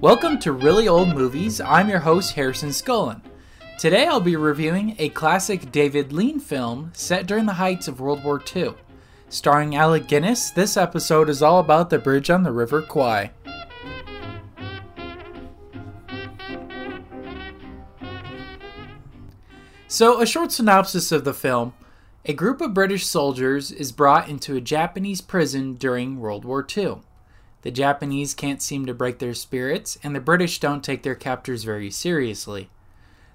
Welcome to Really Old Movies. I'm your host, Harrison Scullin. Today I'll be reviewing a classic David Lean film set during the heights of World War II. Starring Alec Guinness, this episode is all about the bridge on the River Kwai. So, a short synopsis of the film a group of British soldiers is brought into a Japanese prison during World War II. The Japanese can't seem to break their spirits, and the British don't take their captors very seriously.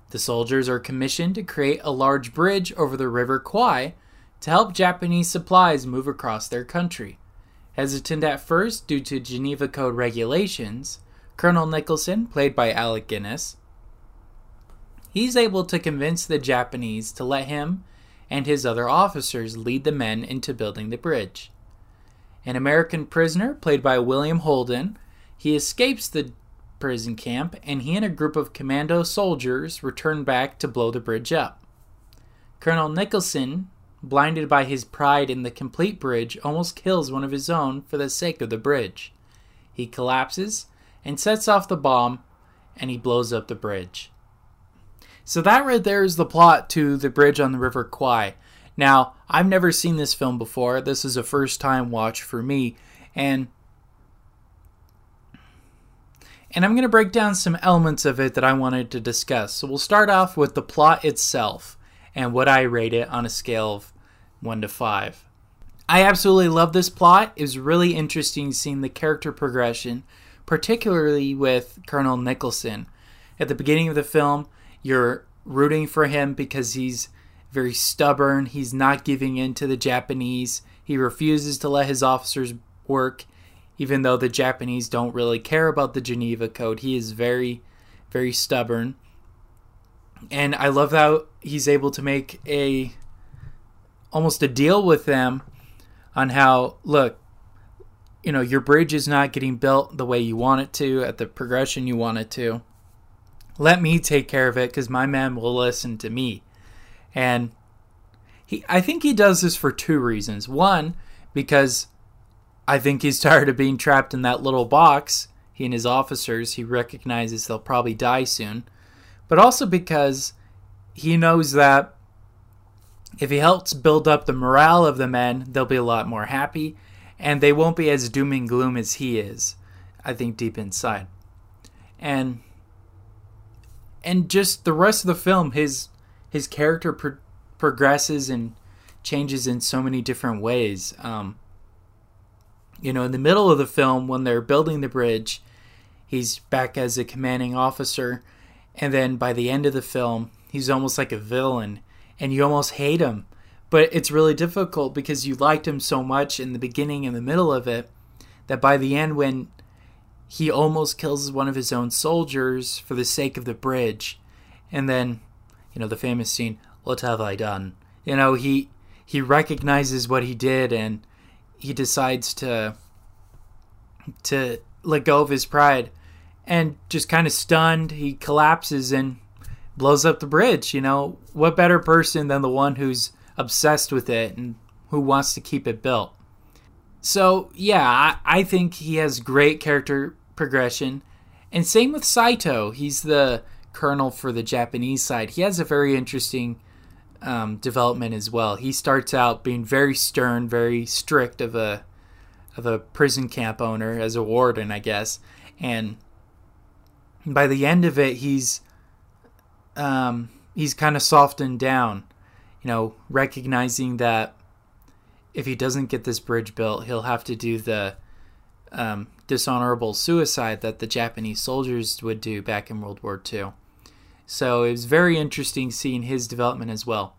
The soldiers are commissioned to create a large bridge over the River Kwai to help Japanese supplies move across their country. Hesitant at first due to Geneva Code regulations, Colonel Nicholson, played by Alec Guinness, he's able to convince the Japanese to let him and his other officers lead the men into building the bridge. An American prisoner, played by William Holden, he escapes the prison camp and he and a group of commando soldiers return back to blow the bridge up. Colonel Nicholson, blinded by his pride in the complete bridge, almost kills one of his own for the sake of the bridge. He collapses and sets off the bomb and he blows up the bridge. So that right there is the plot to The Bridge on the River Kwai. Now, I've never seen this film before. This is a first time watch for me and and I'm going to break down some elements of it that I wanted to discuss. So we'll start off with the plot itself and what I rate it on a scale of 1 to 5. I absolutely love this plot. It was really interesting seeing the character progression, particularly with Colonel Nicholson. At the beginning of the film, you're rooting for him because he's very stubborn. He's not giving in to the Japanese. He refuses to let his officers work, even though the Japanese don't really care about the Geneva Code. He is very, very stubborn. And I love how he's able to make a almost a deal with them on how look, you know, your bridge is not getting built the way you want it to at the progression you want it to let me take care of it because my man will listen to me. And he, I think he does this for two reasons. One, because I think he's tired of being trapped in that little box. He and his officers, he recognizes they'll probably die soon. But also because he knows that if he helps build up the morale of the men, they'll be a lot more happy and they won't be as doom and gloom as he is, I think, deep inside. And and just the rest of the film, his his character pro- progresses and changes in so many different ways. Um, you know, in the middle of the film, when they're building the bridge, he's back as a commanding officer, and then by the end of the film, he's almost like a villain, and you almost hate him. But it's really difficult because you liked him so much in the beginning and the middle of it that by the end, when he almost kills one of his own soldiers for the sake of the bridge. And then, you know, the famous scene, What have I done? You know, he he recognizes what he did and he decides to to let go of his pride and just kind of stunned, he collapses and blows up the bridge, you know. What better person than the one who's obsessed with it and who wants to keep it built? So, yeah, I, I think he has great character progression. And same with Saito. He's the colonel for the Japanese side. He has a very interesting um, development as well. He starts out being very stern, very strict of a of a prison camp owner as a warden, I guess. And by the end of it, he's um, he's kind of softened down. You know, recognizing that if he doesn't get this bridge built, he'll have to do the um, dishonorable suicide that the Japanese soldiers would do back in World War II. So it was very interesting seeing his development as well.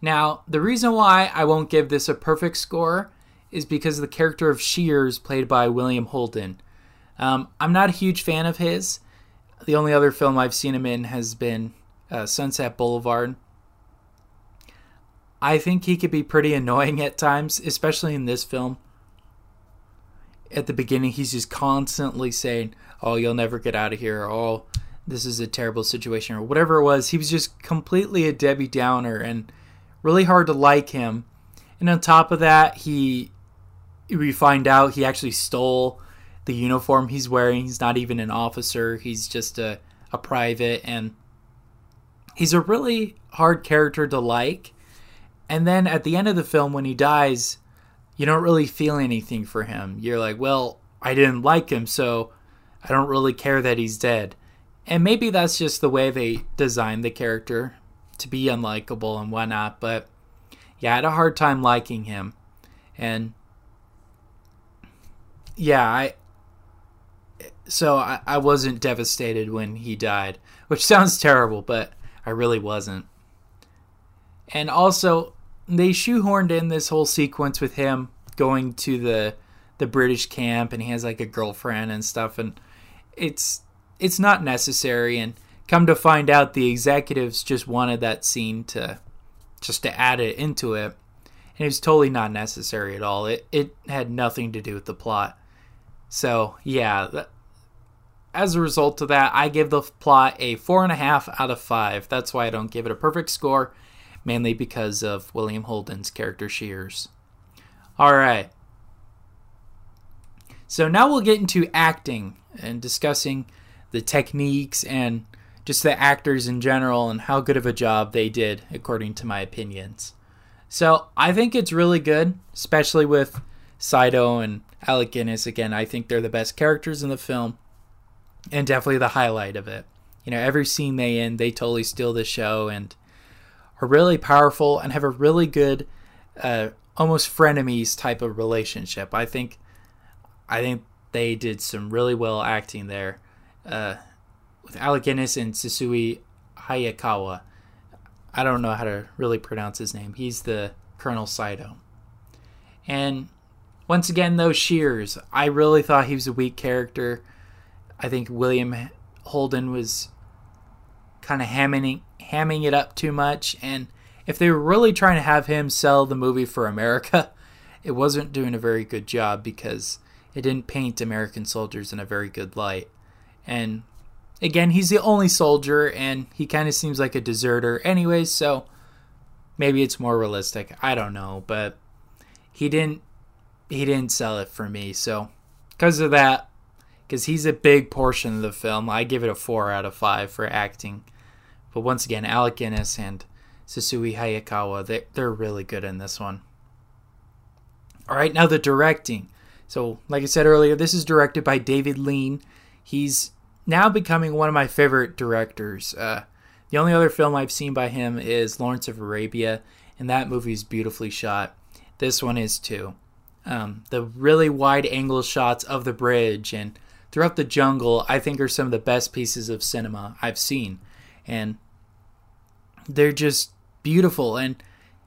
Now, the reason why I won't give this a perfect score is because of the character of Shears, played by William Holden. Um, I'm not a huge fan of his. The only other film I've seen him in has been uh, Sunset Boulevard. I think he could be pretty annoying at times, especially in this film at the beginning he's just constantly saying, "Oh, you'll never get out of here," "Oh, this is a terrible situation," or whatever it was. He was just completely a Debbie Downer and really hard to like him. And on top of that, he we find out he actually stole the uniform he's wearing. He's not even an officer, he's just a, a private. And he's a really hard character to like. And then at the end of the film, when he dies, you don't really feel anything for him. You're like, well, I didn't like him, so I don't really care that he's dead. And maybe that's just the way they designed the character to be unlikable and whatnot. But yeah, I had a hard time liking him. And yeah, I so I, I wasn't devastated when he died, which sounds terrible, but I really wasn't. And also, they shoehorned in this whole sequence with him going to the the British camp, and he has like a girlfriend and stuff, and it's it's not necessary. And come to find out, the executives just wanted that scene to just to add it into it, and it was totally not necessary at all. It it had nothing to do with the plot. So yeah, that, as a result of that, I give the plot a four and a half out of five. That's why I don't give it a perfect score, mainly because of William Holden's character Shears. All right. So now we'll get into acting and discussing the techniques and just the actors in general and how good of a job they did, according to my opinions. So I think it's really good, especially with Saito and Alec Guinness. Again, I think they're the best characters in the film and definitely the highlight of it. You know, every scene they in, they totally steal the show and are really powerful and have a really good, uh, almost frenemies type of relationship. I think, I think they did some really well acting there, uh, with Alec Guinness and Sessue Hayakawa. I don't know how to really pronounce his name. He's the Colonel Saito. And once again, those Shears, I really thought he was a weak character. I think William Holden was kind of hamming hamming it up too much and if they were really trying to have him sell the movie for America, it wasn't doing a very good job because it didn't paint American soldiers in a very good light. And again, he's the only soldier and he kind of seems like a deserter anyways, so maybe it's more realistic. I don't know, but he didn't he didn't sell it for me. So, because of that, because he's a big portion of the film. I give it a four out of five for acting. But once again, Alec Guinness and Sessue Hayakawa, they, they're really good in this one. All right, now the directing. So, like I said earlier, this is directed by David Lean. He's now becoming one of my favorite directors. Uh, the only other film I've seen by him is Lawrence of Arabia, and that movie is beautifully shot. This one is too. Um, the really wide angle shots of the bridge and throughout the jungle, I think are some of the best pieces of cinema I've seen. And they're just beautiful. And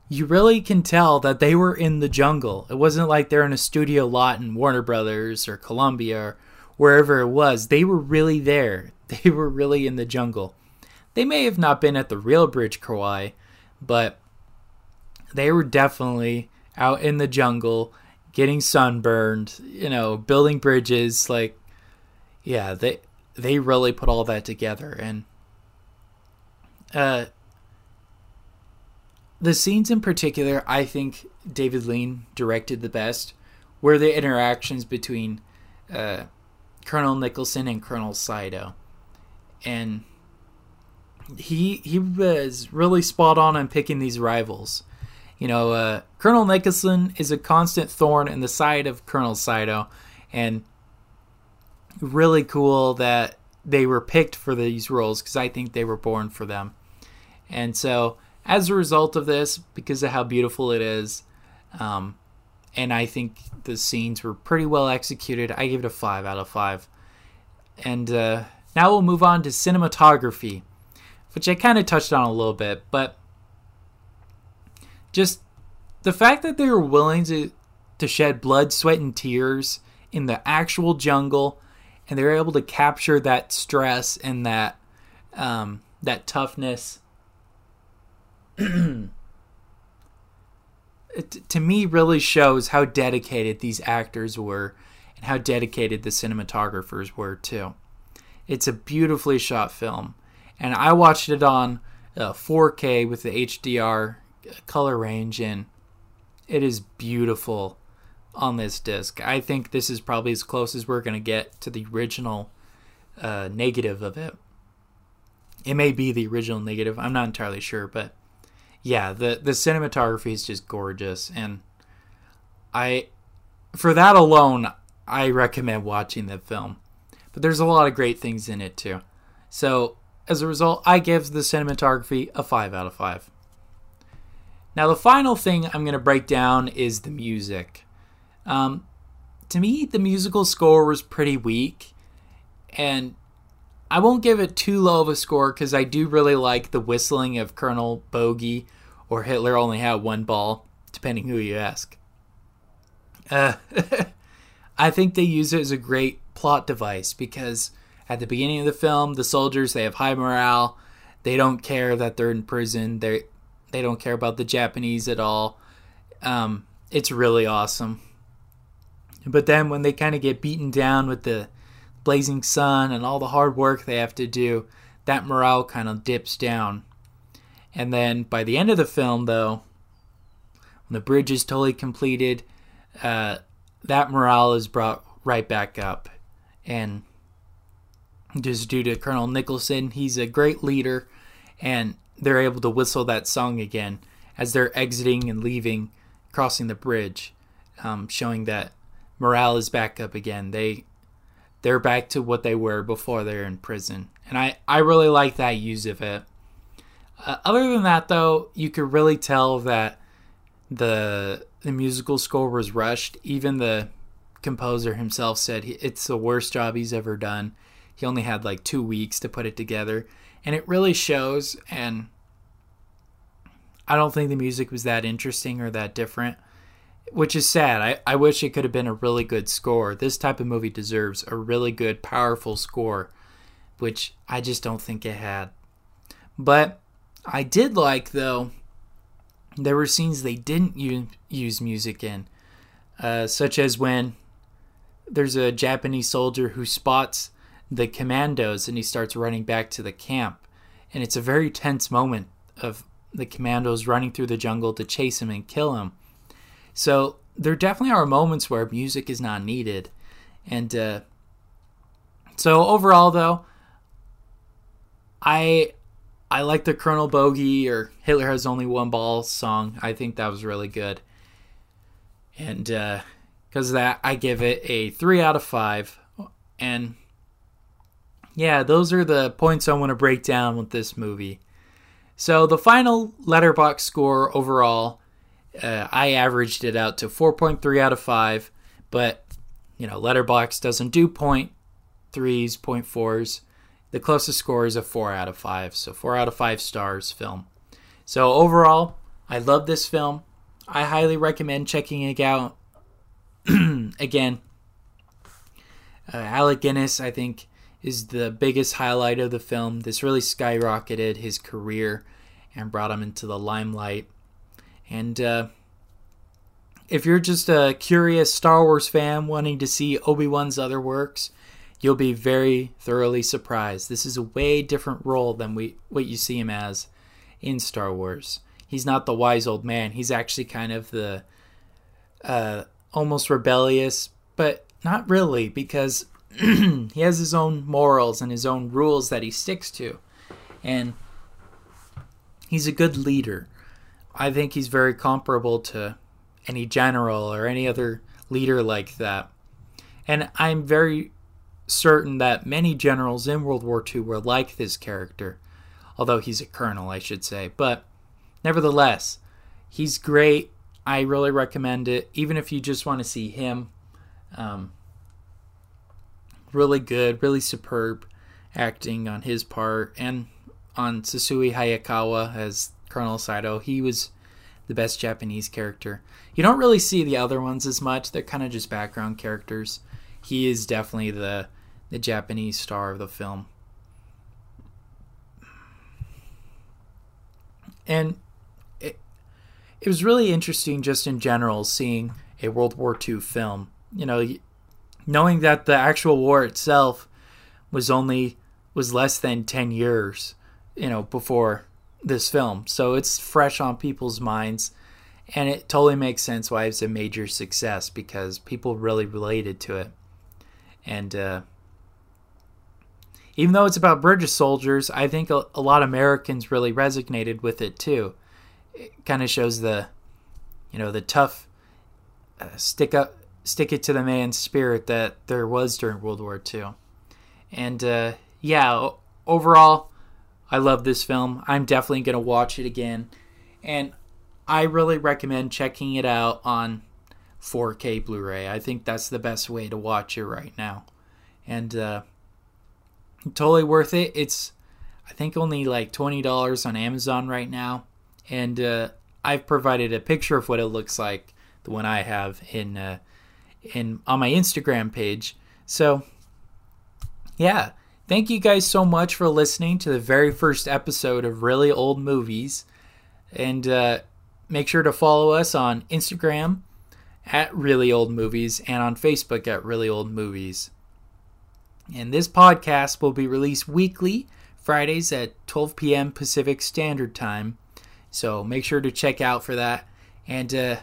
you really can tell that they were in the jungle. It wasn't like they're in a studio lot in Warner Brothers or Columbia or wherever it was. They were really there. They were really in the jungle. They may have not been at the real Bridge Kwai, but they were definitely out in the jungle getting sunburned, you know, building bridges like yeah, they they really put all that together and uh the scenes in particular I think David Lean directed the best were the interactions between uh, Colonel Nicholson and Colonel Saito. And he he was really spot on on picking these rivals. You know, uh, Colonel Nicholson is a constant thorn in the side of Colonel Saito, and really cool that they were picked for these roles because I think they were born for them. And so, as a result of this, because of how beautiful it is, um, and I think the scenes were pretty well executed, I give it a 5 out of 5. And uh, now we'll move on to cinematography, which I kind of touched on a little bit, but just the fact that they were willing to, to shed blood, sweat, and tears in the actual jungle and they're able to capture that stress and that um, that toughness. it, to me, really shows how dedicated these actors were, and how dedicated the cinematographers were too. It's a beautifully shot film, and I watched it on uh, 4K with the HDR color range, and it is beautiful on this disc. I think this is probably as close as we're going to get to the original uh, negative of it. It may be the original negative. I'm not entirely sure, but yeah, the the cinematography is just gorgeous, and I, for that alone, I recommend watching the film. But there's a lot of great things in it too. So as a result, I give the cinematography a five out of five. Now, the final thing I'm going to break down is the music. Um, to me, the musical score was pretty weak, and I won't give it too low of a score because I do really like the whistling of Colonel Bogey or Hitler only had one ball, depending who you ask. Uh, I think they use it as a great plot device because at the beginning of the film, the soldiers they have high morale. They don't care that they're in prison. They they don't care about the Japanese at all. Um, it's really awesome. But then when they kind of get beaten down with the blazing sun and all the hard work they have to do, that morale kind of dips down. And then by the end of the film, though, when the bridge is totally completed, uh, that morale is brought right back up. And just due to Colonel Nicholson, he's a great leader, and they're able to whistle that song again as they're exiting and leaving, crossing the bridge, um, showing that morale is back up again. They they're back to what they were before they're in prison, and I I really like that use of it. Uh, other than that, though, you could really tell that the the musical score was rushed. Even the composer himself said he, it's the worst job he's ever done. He only had like two weeks to put it together, and it really shows. And I don't think the music was that interesting or that different which is sad. I, I wish it could have been a really good score. This type of movie deserves a really good, powerful score, which I just don't think it had. But I did like, though, there were scenes they didn't use, use music in, uh, such as when there's a Japanese soldier who spots the commandos and he starts running back to the camp. And it's a very tense moment of the commandos running through the jungle to chase him and kill him so there definitely are moments where music is not needed. And uh, so overall, though, I I like the Colonel Bogey or Hitler has only one ball song. I think that was really good. And because uh, that, I give it a three out of five. And yeah, those are the points I want to break down with this movie. So the final Letterboxd score overall uh, I averaged it out to 4.3 out of 5, but you know, Letterboxd doesn't do point threes, point fours. The closest score is a 4 out of 5, so 4 out of 5 stars film. So overall, I love this film. I highly recommend checking it out. Again, uh, Alec Guinness, I think, is the biggest highlight of the film. This really skyrocketed his career and brought him into the limelight. And uh, if you're just a curious Star Wars fan wanting to see Obi Wan's other works, you'll be very thoroughly surprised. This is a way different role than we what you see him as in Star Wars. He's not the wise old man. He's actually kind of the uh, almost rebellious, but not really because he has his own morals and his own rules that he sticks to, and he's a good leader. I think he's very comparable to any general or any other leader like that. And I'm very certain that many generals in World War II were like this character, although he's a colonel, I should say. But nevertheless, he's great. I really recommend it, even if you just want to see him. Um, really good, really superb acting on his part, and on Sessue Hayakawa as Colonel Saito. He was the best Japanese character. You don't really see the other ones as much. They're kind of just background characters. He is definitely the the Japanese star of the film. And it, it was really interesting just in general seeing a World War II film. You know, knowing that the actual war itself was only was less than 10 years, you know, before this film. So it's fresh on people's minds. And it totally makes sense why it's a major success because people really related to it. And uh, even though it's about British soldiers, I think a, a lot of Americans really resonated with it too. It kind of shows the, you know, the tough, uh, stick up, stick it to the man spirit that there was during World War II. And uh, yeah, overall, I love this film. I'm definitely going to watch it again. And I really recommend checking it out on 4K Blu ray. I think that's the best way to watch it right now. And uh, totally worth it. It's, I think, only like $20 on Amazon right now. And uh, I've provided a picture of what it looks like, the one I have in, uh, in on my Instagram page. So, yeah. Thank you guys so much for listening to the very first episode of Really Old Movies. And uh, make sure to follow us on Instagram at Really Old Movies and on Facebook at Really Old Movies. And this podcast will be released weekly, Fridays at 12 p.m. Pacific Standard Time. So make sure to check out for that. And uh,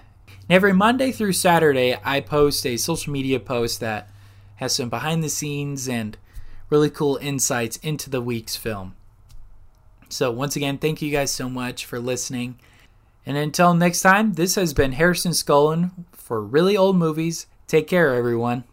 every Monday through Saturday, I post a social media post that has some behind the scenes and really cool insights into the week's film. So, once again, thank you guys so much for listening. And until next time, this has been Harrison Scullin for Really Old Movies. Take care, everyone.